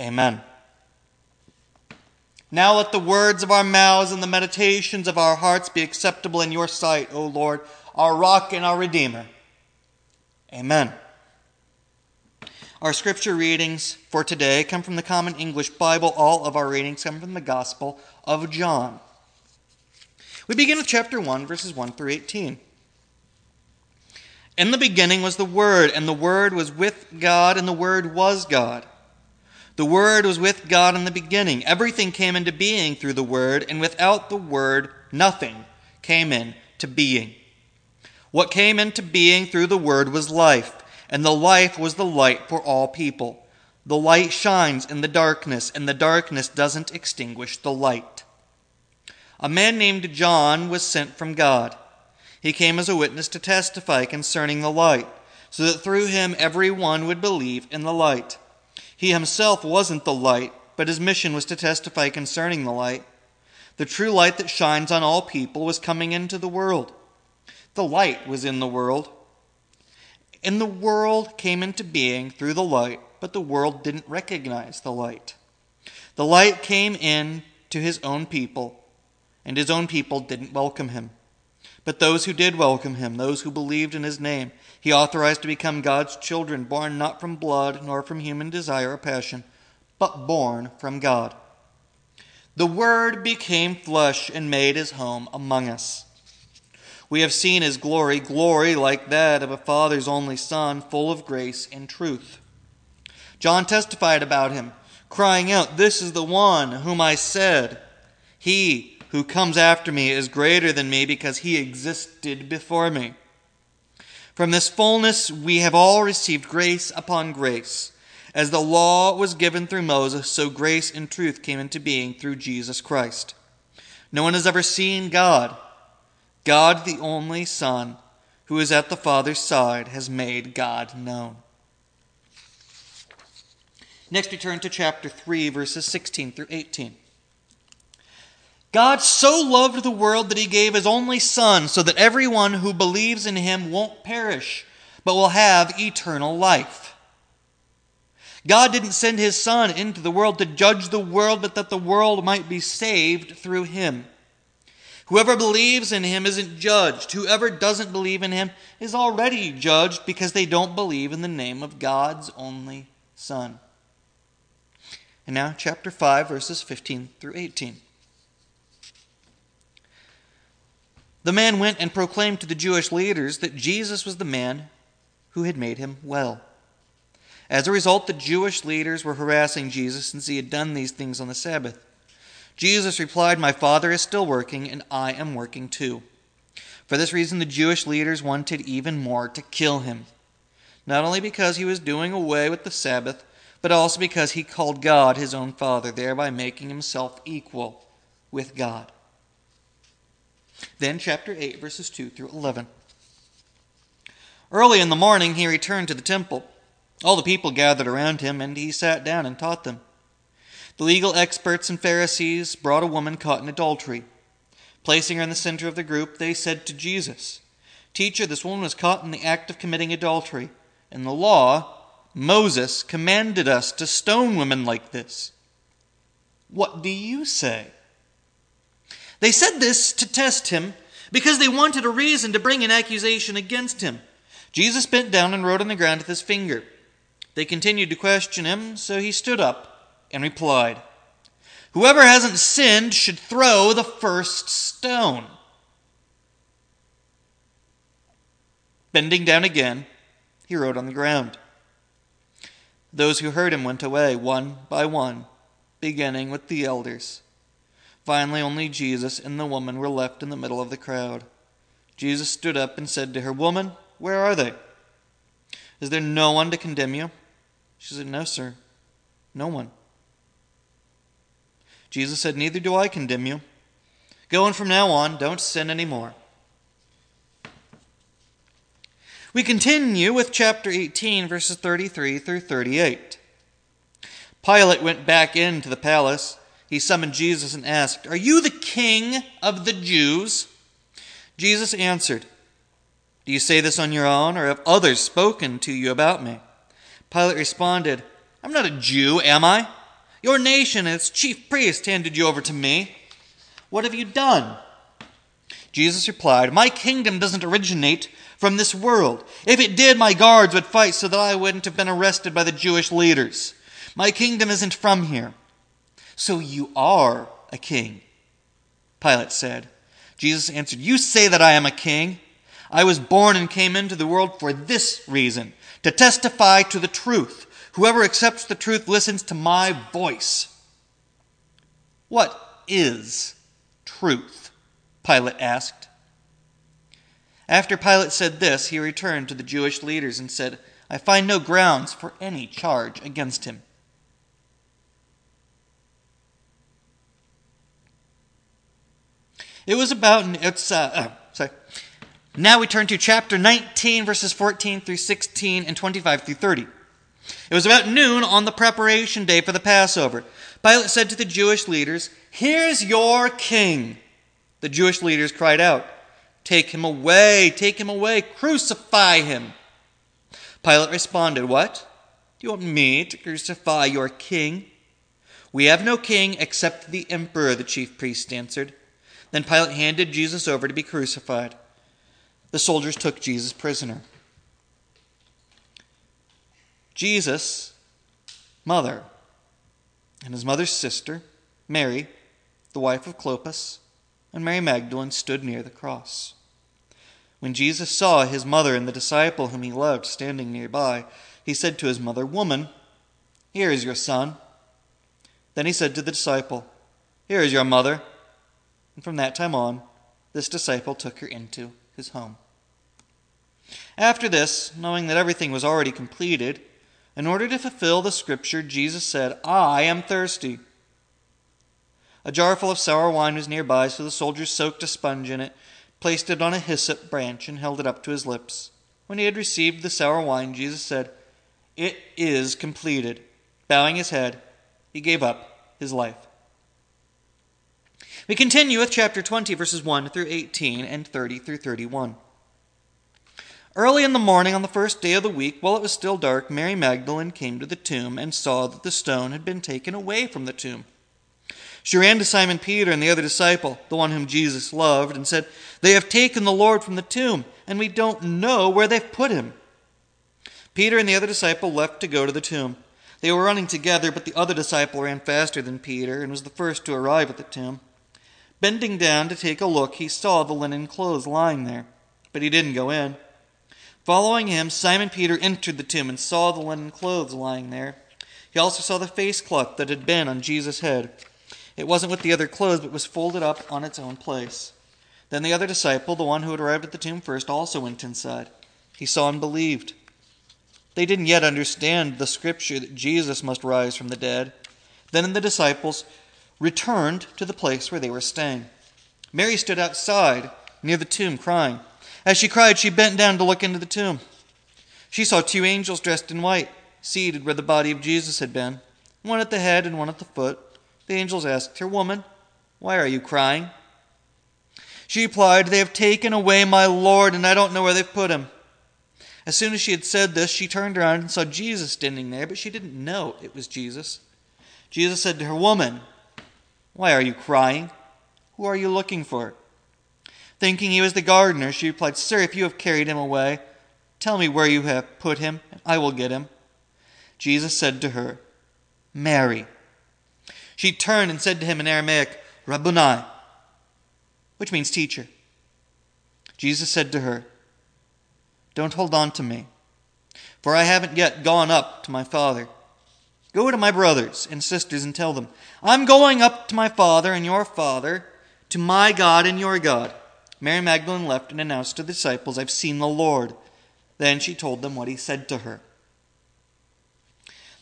Amen. Now let the words of our mouths and the meditations of our hearts be acceptable in your sight, O Lord, our rock and our redeemer. Amen. Our scripture readings for today come from the Common English Bible. All of our readings come from the Gospel of John. We begin with chapter 1, verses 1 through 18. In the beginning was the Word, and the Word was with God, and the Word was God. The Word was with God in the beginning. Everything came into being through the Word, and without the Word, nothing came into being. What came into being through the Word was life, and the life was the light for all people. The light shines in the darkness, and the darkness doesn't extinguish the light. A man named John was sent from God. He came as a witness to testify concerning the light, so that through him every one would believe in the light. He himself wasn't the light, but his mission was to testify concerning the light. The true light that shines on all people was coming into the world. The light was in the world. And the world came into being through the light, but the world didn't recognize the light. The light came in to his own people, and his own people didn't welcome him. But those who did welcome him, those who believed in his name, he authorized to become God's children, born not from blood, nor from human desire or passion, but born from God. The Word became flesh and made his home among us. We have seen his glory, glory like that of a Father's only Son, full of grace and truth. John testified about him, crying out, This is the one whom I said, He who comes after me is greater than me because he existed before me. From this fullness we have all received grace upon grace. As the law was given through Moses, so grace and truth came into being through Jesus Christ. No one has ever seen God. God, the only Son, who is at the Father's side, has made God known. Next, we turn to chapter 3, verses 16 through 18. God so loved the world that he gave his only Son, so that everyone who believes in him won't perish, but will have eternal life. God didn't send his Son into the world to judge the world, but that the world might be saved through him. Whoever believes in him isn't judged. Whoever doesn't believe in him is already judged because they don't believe in the name of God's only Son. And now, chapter 5, verses 15 through 18. The man went and proclaimed to the Jewish leaders that Jesus was the man who had made him well. As a result, the Jewish leaders were harassing Jesus since he had done these things on the Sabbath. Jesus replied, My Father is still working, and I am working too. For this reason, the Jewish leaders wanted even more to kill him, not only because he was doing away with the Sabbath, but also because he called God his own Father, thereby making himself equal with God. Then, chapter 8, verses 2 through 11. Early in the morning, he returned to the temple. All the people gathered around him, and he sat down and taught them. The legal experts and Pharisees brought a woman caught in adultery. Placing her in the center of the group, they said to Jesus, Teacher, this woman was caught in the act of committing adultery. In the law, Moses commanded us to stone women like this. What do you say? They said this to test him because they wanted a reason to bring an accusation against him. Jesus bent down and wrote on the ground with his finger. They continued to question him, so he stood up and replied, Whoever hasn't sinned should throw the first stone. Bending down again, he wrote on the ground. Those who heard him went away, one by one, beginning with the elders. Finally, only Jesus and the woman were left in the middle of the crowd. Jesus stood up and said to her, Woman, where are they? Is there no one to condemn you? She said, No, sir, no one. Jesus said, Neither do I condemn you. Go and from now on, don't sin any more. We continue with chapter 18, verses 33 through 38. Pilate went back into the palace he summoned Jesus and asked, Are you the king of the Jews? Jesus answered, Do you say this on your own, or have others spoken to you about me? Pilate responded, I'm not a Jew, am I? Your nation and its chief priest handed you over to me. What have you done? Jesus replied, My kingdom doesn't originate from this world. If it did, my guards would fight so that I wouldn't have been arrested by the Jewish leaders. My kingdom isn't from here. So you are a king, Pilate said. Jesus answered, You say that I am a king. I was born and came into the world for this reason to testify to the truth. Whoever accepts the truth listens to my voice. What is truth? Pilate asked. After Pilate said this, he returned to the Jewish leaders and said, I find no grounds for any charge against him. It was about, it's, uh, uh, sorry. Now we turn to chapter 19, verses 14 through 16 and 25 through 30. It was about noon on the preparation day for the Passover. Pilate said to the Jewish leaders, Here's your king. The Jewish leaders cried out, Take him away, take him away, crucify him. Pilate responded, What? Do you want me to crucify your king? We have no king except the emperor, the chief priest answered. Then Pilate handed Jesus over to be crucified. The soldiers took Jesus prisoner. Jesus' mother and his mother's sister, Mary, the wife of Clopas, and Mary Magdalene stood near the cross. When Jesus saw his mother and the disciple whom he loved standing nearby, he said to his mother, Woman, here is your son. Then he said to the disciple, Here is your mother. And from that time on, this disciple took her into his home. After this, knowing that everything was already completed, in order to fulfill the scripture, Jesus said, I am thirsty. A jar full of sour wine was nearby, so the soldiers soaked a sponge in it, placed it on a hyssop branch, and held it up to his lips. When he had received the sour wine, Jesus said, It is completed. Bowing his head, he gave up his life. We continue with chapter 20, verses 1 through 18 and 30 through 31. Early in the morning on the first day of the week, while it was still dark, Mary Magdalene came to the tomb and saw that the stone had been taken away from the tomb. She ran to Simon Peter and the other disciple, the one whom Jesus loved, and said, They have taken the Lord from the tomb, and we don't know where they've put him. Peter and the other disciple left to go to the tomb. They were running together, but the other disciple ran faster than Peter and was the first to arrive at the tomb. Bending down to take a look, he saw the linen clothes lying there, but he didn't go in. Following him, Simon Peter entered the tomb and saw the linen clothes lying there. He also saw the face cloth that had been on Jesus' head. It wasn't with the other clothes, but was folded up on its own place. Then the other disciple, the one who had arrived at the tomb first, also went inside. He saw and believed. They didn't yet understand the scripture that Jesus must rise from the dead. Then the disciples returned to the place where they were staying. Mary stood outside near the tomb crying. As she cried, she bent down to look into the tomb. She saw two angels dressed in white, seated where the body of Jesus had been, one at the head and one at the foot. The angels asked her, Woman, why are you crying? She replied, They have taken away my Lord, and I don't know where they've put him. As soon as she had said this, she turned around and saw Jesus standing there, but she didn't know it was Jesus. Jesus said to her, Woman, why are you crying? Who are you looking for? Thinking he was the gardener, she replied, Sir, if you have carried him away, tell me where you have put him, and I will get him. Jesus said to her, Mary. She turned and said to him in Aramaic, Rabboni, which means teacher. Jesus said to her, Don't hold on to me, for I haven't yet gone up to my Father. Go to my brothers and sisters and tell them, I'm going up to my Father and your Father, to my God and your God. Mary Magdalene left and announced to the disciples, I've seen the Lord. Then she told them what he said to her.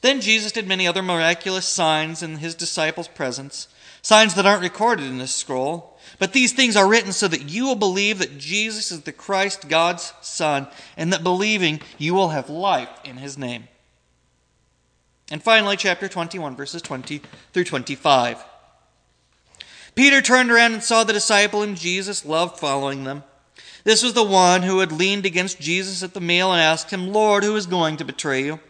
Then Jesus did many other miraculous signs in his disciples' presence, signs that aren't recorded in this scroll. But these things are written so that you will believe that Jesus is the Christ, God's Son, and that believing you will have life in his name. And finally, chapter 21, verses 20 through 25. Peter turned around and saw the disciple whom Jesus loved following them. This was the one who had leaned against Jesus at the meal and asked him, Lord, who is going to betray you?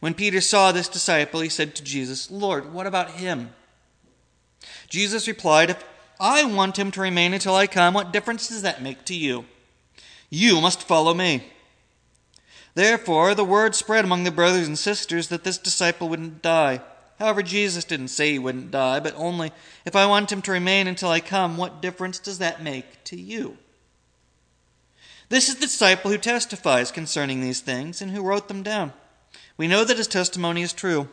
When Peter saw this disciple, he said to Jesus, Lord, what about him? Jesus replied, If I want him to remain until I come, what difference does that make to you? You must follow me. Therefore, the word spread among the brothers and sisters that this disciple wouldn't die. However, Jesus didn't say he wouldn't die, but only, If I want him to remain until I come, what difference does that make to you? This is the disciple who testifies concerning these things and who wrote them down. We know that his testimony is true.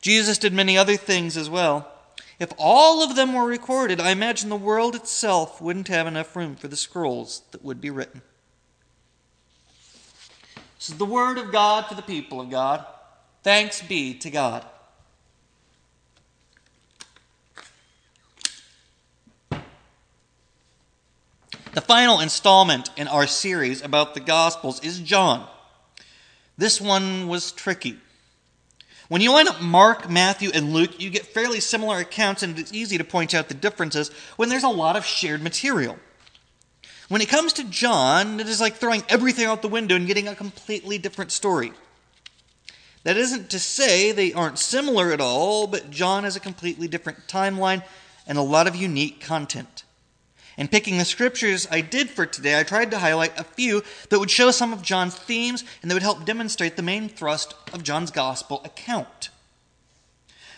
Jesus did many other things as well. If all of them were recorded, I imagine the world itself wouldn't have enough room for the scrolls that would be written. This is the word of God for the people of God. Thanks be to God. The final installment in our series about the Gospels is John. This one was tricky. When you line up Mark, Matthew, and Luke, you get fairly similar accounts, and it's easy to point out the differences when there's a lot of shared material. When it comes to John, it is like throwing everything out the window and getting a completely different story. That isn't to say they aren't similar at all, but John has a completely different timeline and a lot of unique content. In picking the scriptures I did for today, I tried to highlight a few that would show some of John's themes and that would help demonstrate the main thrust of John's gospel account.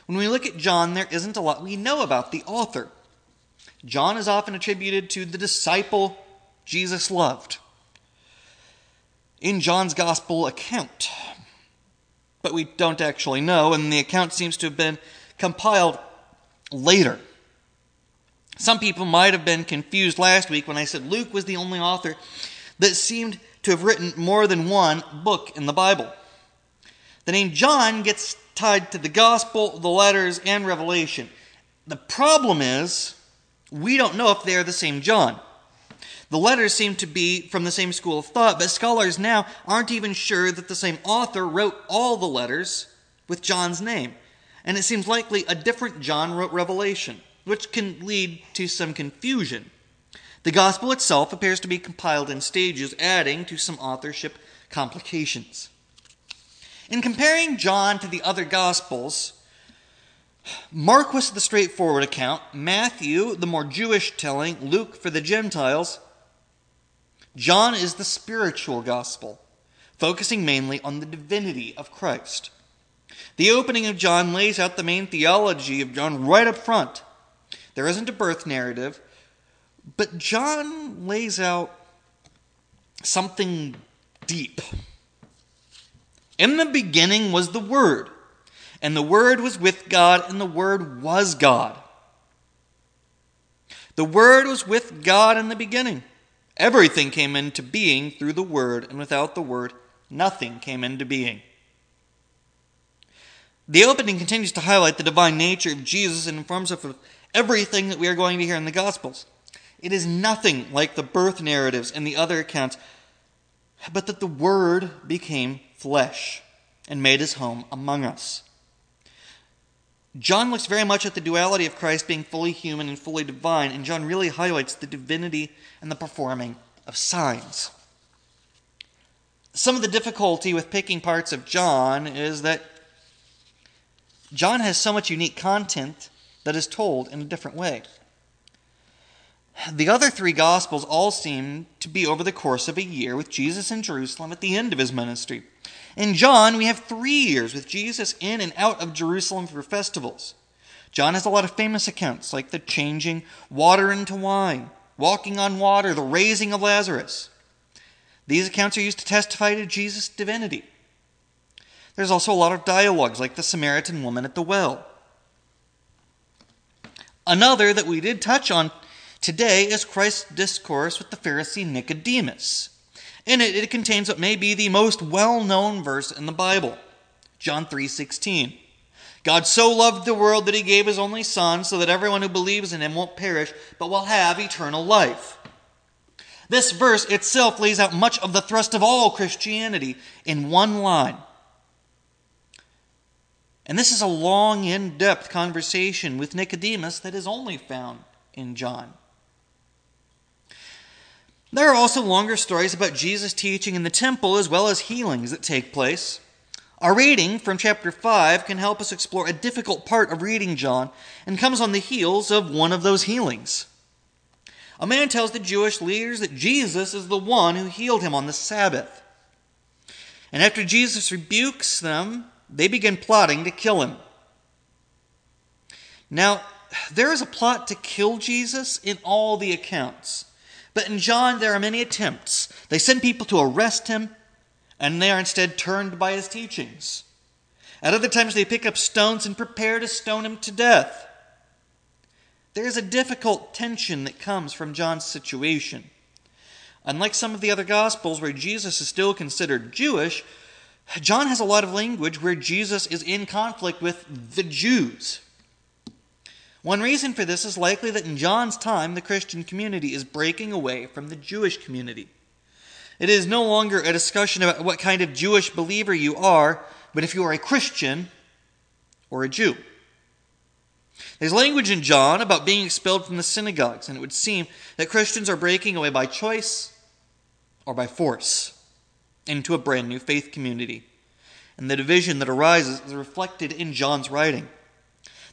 When we look at John, there isn't a lot we know about the author. John is often attributed to the disciple Jesus loved in John's gospel account. But we don't actually know, and the account seems to have been compiled later. Some people might have been confused last week when I said Luke was the only author that seemed to have written more than one book in the Bible. The name John gets tied to the Gospel, the letters, and Revelation. The problem is, we don't know if they are the same John. The letters seem to be from the same school of thought, but scholars now aren't even sure that the same author wrote all the letters with John's name. And it seems likely a different John wrote Revelation which can lead to some confusion. The gospel itself appears to be compiled in stages, adding to some authorship complications. In comparing John to the other gospels, Mark was the straightforward account, Matthew, the more Jewish telling, Luke for the Gentiles. John is the spiritual gospel, focusing mainly on the divinity of Christ. The opening of John lays out the main theology of John right up front. There isn't a birth narrative, but John lays out something deep. In the beginning was the Word, and the Word was with God, and the Word was God. The Word was with God in the beginning. Everything came into being through the Word, and without the Word, nothing came into being. The opening continues to highlight the divine nature of Jesus and informs us of everything that we are going to hear in the Gospels. It is nothing like the birth narratives and the other accounts, but that the Word became flesh and made his home among us. John looks very much at the duality of Christ being fully human and fully divine, and John really highlights the divinity and the performing of signs. Some of the difficulty with picking parts of John is that John has so much unique content that is told in a different way. The other three Gospels all seem to be over the course of a year with Jesus in Jerusalem at the end of his ministry. In John, we have three years with Jesus in and out of Jerusalem for festivals. John has a lot of famous accounts, like the changing water into wine, walking on water, the raising of Lazarus. These accounts are used to testify to Jesus' divinity. There's also a lot of dialogues, like the Samaritan woman at the well. Another that we did touch on today is Christ's discourse with the Pharisee Nicodemus. In it, it contains what may be the most well-known verse in the Bible, John 3:16. God so loved the world that he gave his only son so that everyone who believes in him won't perish but will have eternal life. This verse itself lays out much of the thrust of all Christianity in one line. And this is a long, in depth conversation with Nicodemus that is only found in John. There are also longer stories about Jesus' teaching in the temple as well as healings that take place. Our reading from chapter 5 can help us explore a difficult part of reading John and comes on the heels of one of those healings. A man tells the Jewish leaders that Jesus is the one who healed him on the Sabbath. And after Jesus rebukes them, they begin plotting to kill him. Now, there is a plot to kill Jesus in all the accounts. But in John, there are many attempts. They send people to arrest him, and they are instead turned by his teachings. At other times, they pick up stones and prepare to stone him to death. There is a difficult tension that comes from John's situation. Unlike some of the other Gospels where Jesus is still considered Jewish, John has a lot of language where Jesus is in conflict with the Jews. One reason for this is likely that in John's time, the Christian community is breaking away from the Jewish community. It is no longer a discussion about what kind of Jewish believer you are, but if you are a Christian or a Jew. There's language in John about being expelled from the synagogues, and it would seem that Christians are breaking away by choice or by force into a brand new faith community. And the division that arises is reflected in John's writing.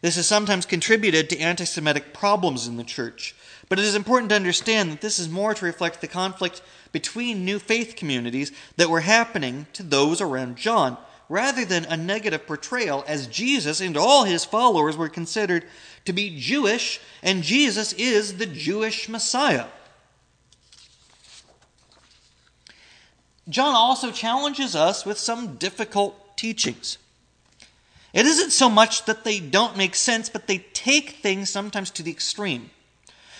This has sometimes contributed to anti Semitic problems in the church, but it is important to understand that this is more to reflect the conflict between new faith communities that were happening to those around John, rather than a negative portrayal as Jesus and all his followers were considered to be Jewish, and Jesus is the Jewish Messiah. John also challenges us with some difficult teachings. It isn't so much that they don't make sense, but they take things sometimes to the extreme.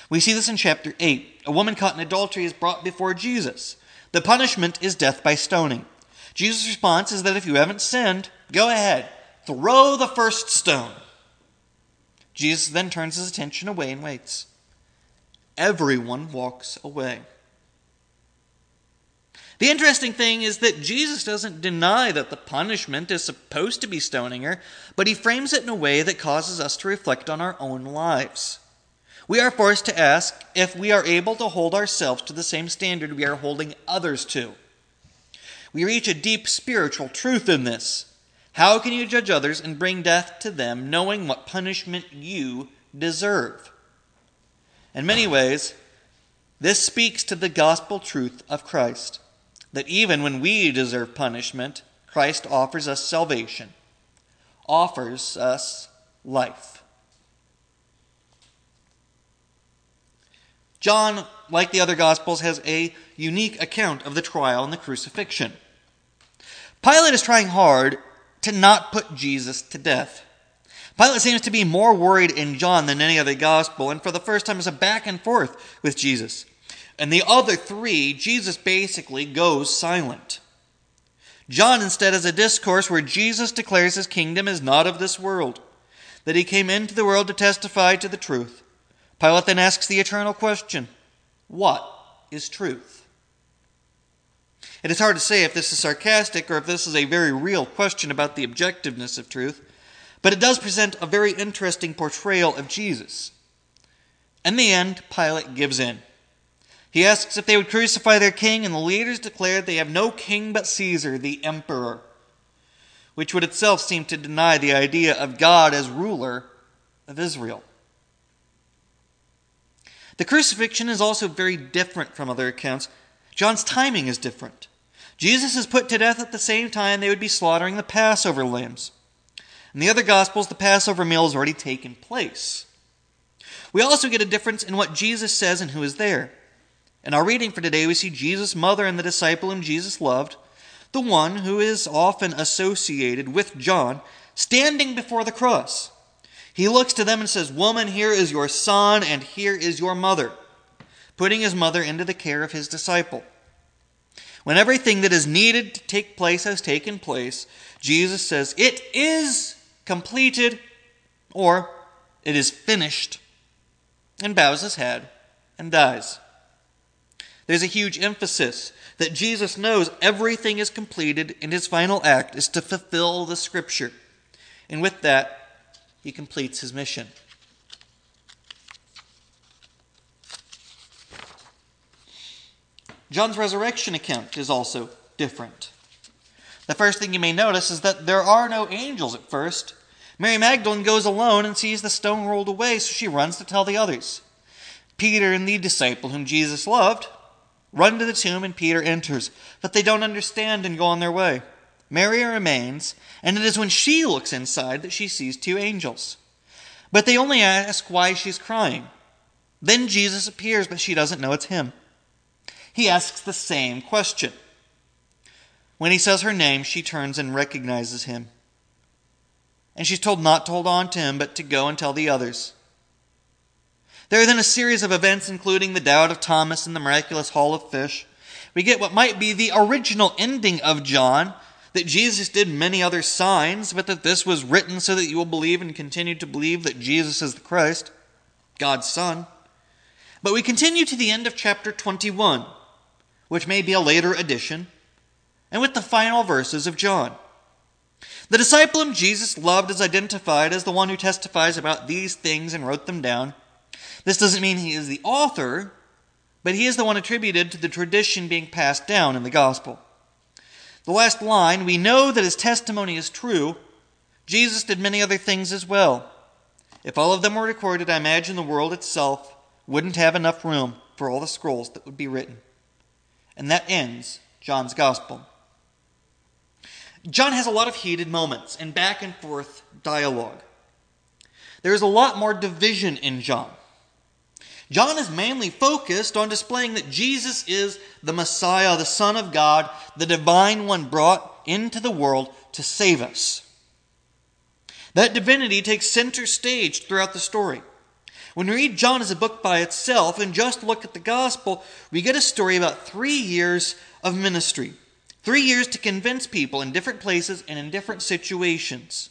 We see this in chapter 8. A woman caught in adultery is brought before Jesus. The punishment is death by stoning. Jesus' response is that if you haven't sinned, go ahead, throw the first stone. Jesus then turns his attention away and waits. Everyone walks away. The interesting thing is that Jesus doesn't deny that the punishment is supposed to be stoning her, but he frames it in a way that causes us to reflect on our own lives. We are forced to ask if we are able to hold ourselves to the same standard we are holding others to. We reach a deep spiritual truth in this. How can you judge others and bring death to them, knowing what punishment you deserve? In many ways, this speaks to the gospel truth of Christ that even when we deserve punishment, Christ offers us salvation, offers us life. John, like the other Gospels, has a unique account of the trial and the crucifixion. Pilate is trying hard to not put Jesus to death. Pilate seems to be more worried in John than any other gospel, and for the first time is a back and forth with Jesus. And the other three, Jesus basically goes silent. John instead has a discourse where Jesus declares his kingdom is not of this world, that he came into the world to testify to the truth. Pilate then asks the eternal question What is truth? It is hard to say if this is sarcastic or if this is a very real question about the objectiveness of truth, but it does present a very interesting portrayal of Jesus. In the end, Pilate gives in. He asks if they would crucify their king, and the leaders declared they have no king but Caesar, the emperor, which would itself seem to deny the idea of God as ruler of Israel. The crucifixion is also very different from other accounts. John's timing is different. Jesus is put to death at the same time they would be slaughtering the Passover lambs. In the other Gospels, the Passover meal has already taken place. We also get a difference in what Jesus says and who is there. In our reading for today, we see Jesus' mother and the disciple whom Jesus loved, the one who is often associated with John, standing before the cross. He looks to them and says, Woman, here is your son, and here is your mother, putting his mother into the care of his disciple. When everything that is needed to take place has taken place, Jesus says, It is completed, or it is finished, and bows his head and dies. There's a huge emphasis that Jesus knows everything is completed, and his final act is to fulfill the scripture. And with that, he completes his mission. John's resurrection account is also different. The first thing you may notice is that there are no angels at first. Mary Magdalene goes alone and sees the stone rolled away, so she runs to tell the others. Peter and the disciple whom Jesus loved run to the tomb, and Peter enters, but they don't understand and go on their way. Mary remains, and it is when she looks inside that she sees two angels. But they only ask why she's crying. Then Jesus appears, but she doesn't know it's him. He asks the same question. When he says her name, she turns and recognizes him. And she's told not to hold on to him, but to go and tell the others. There are then a series of events, including the doubt of Thomas and the miraculous haul of fish. We get what might be the original ending of John that Jesus did many other signs, but that this was written so that you will believe and continue to believe that Jesus is the Christ, God's Son. But we continue to the end of chapter 21, which may be a later addition, and with the final verses of John. The disciple whom Jesus loved is identified as the one who testifies about these things and wrote them down. This doesn't mean he is the author, but he is the one attributed to the tradition being passed down in the gospel. The last line, we know that his testimony is true. Jesus did many other things as well. If all of them were recorded, I imagine the world itself wouldn't have enough room for all the scrolls that would be written. And that ends John's gospel. John has a lot of heated moments and back and forth dialogue. There is a lot more division in John. John is mainly focused on displaying that Jesus is the Messiah, the Son of God, the divine one brought into the world to save us. That divinity takes center stage throughout the story. When we read John as a book by itself and just look at the gospel, we get a story about three years of ministry. Three years to convince people in different places and in different situations.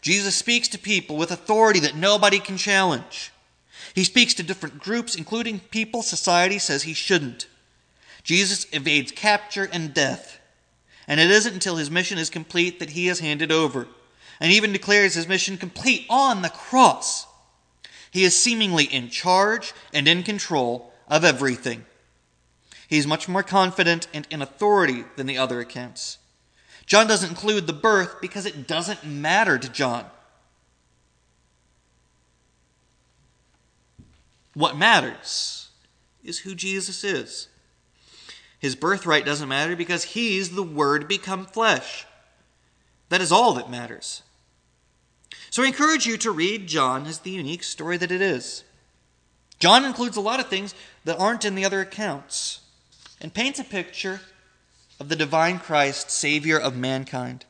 Jesus speaks to people with authority that nobody can challenge. He speaks to different groups, including people society says he shouldn't. Jesus evades capture and death. And it isn't until his mission is complete that he is handed over, and even declares his mission complete on the cross. He is seemingly in charge and in control of everything. He is much more confident and in authority than the other accounts. John doesn't include the birth because it doesn't matter to John. What matters is who Jesus is. His birthright doesn't matter because he's the Word become flesh. That is all that matters. So I encourage you to read John as the unique story that it is. John includes a lot of things that aren't in the other accounts and paints a picture of the divine Christ, Savior of mankind.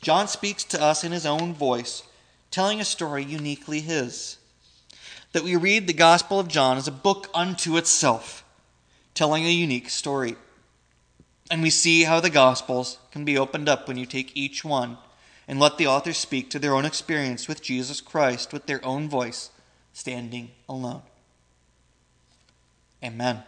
John speaks to us in his own voice, telling a story uniquely his that we read the Gospel of John as a book unto itself, telling a unique story. And we see how the Gospels can be opened up when you take each one and let the authors speak to their own experience with Jesus Christ with their own voice, standing alone. Amen.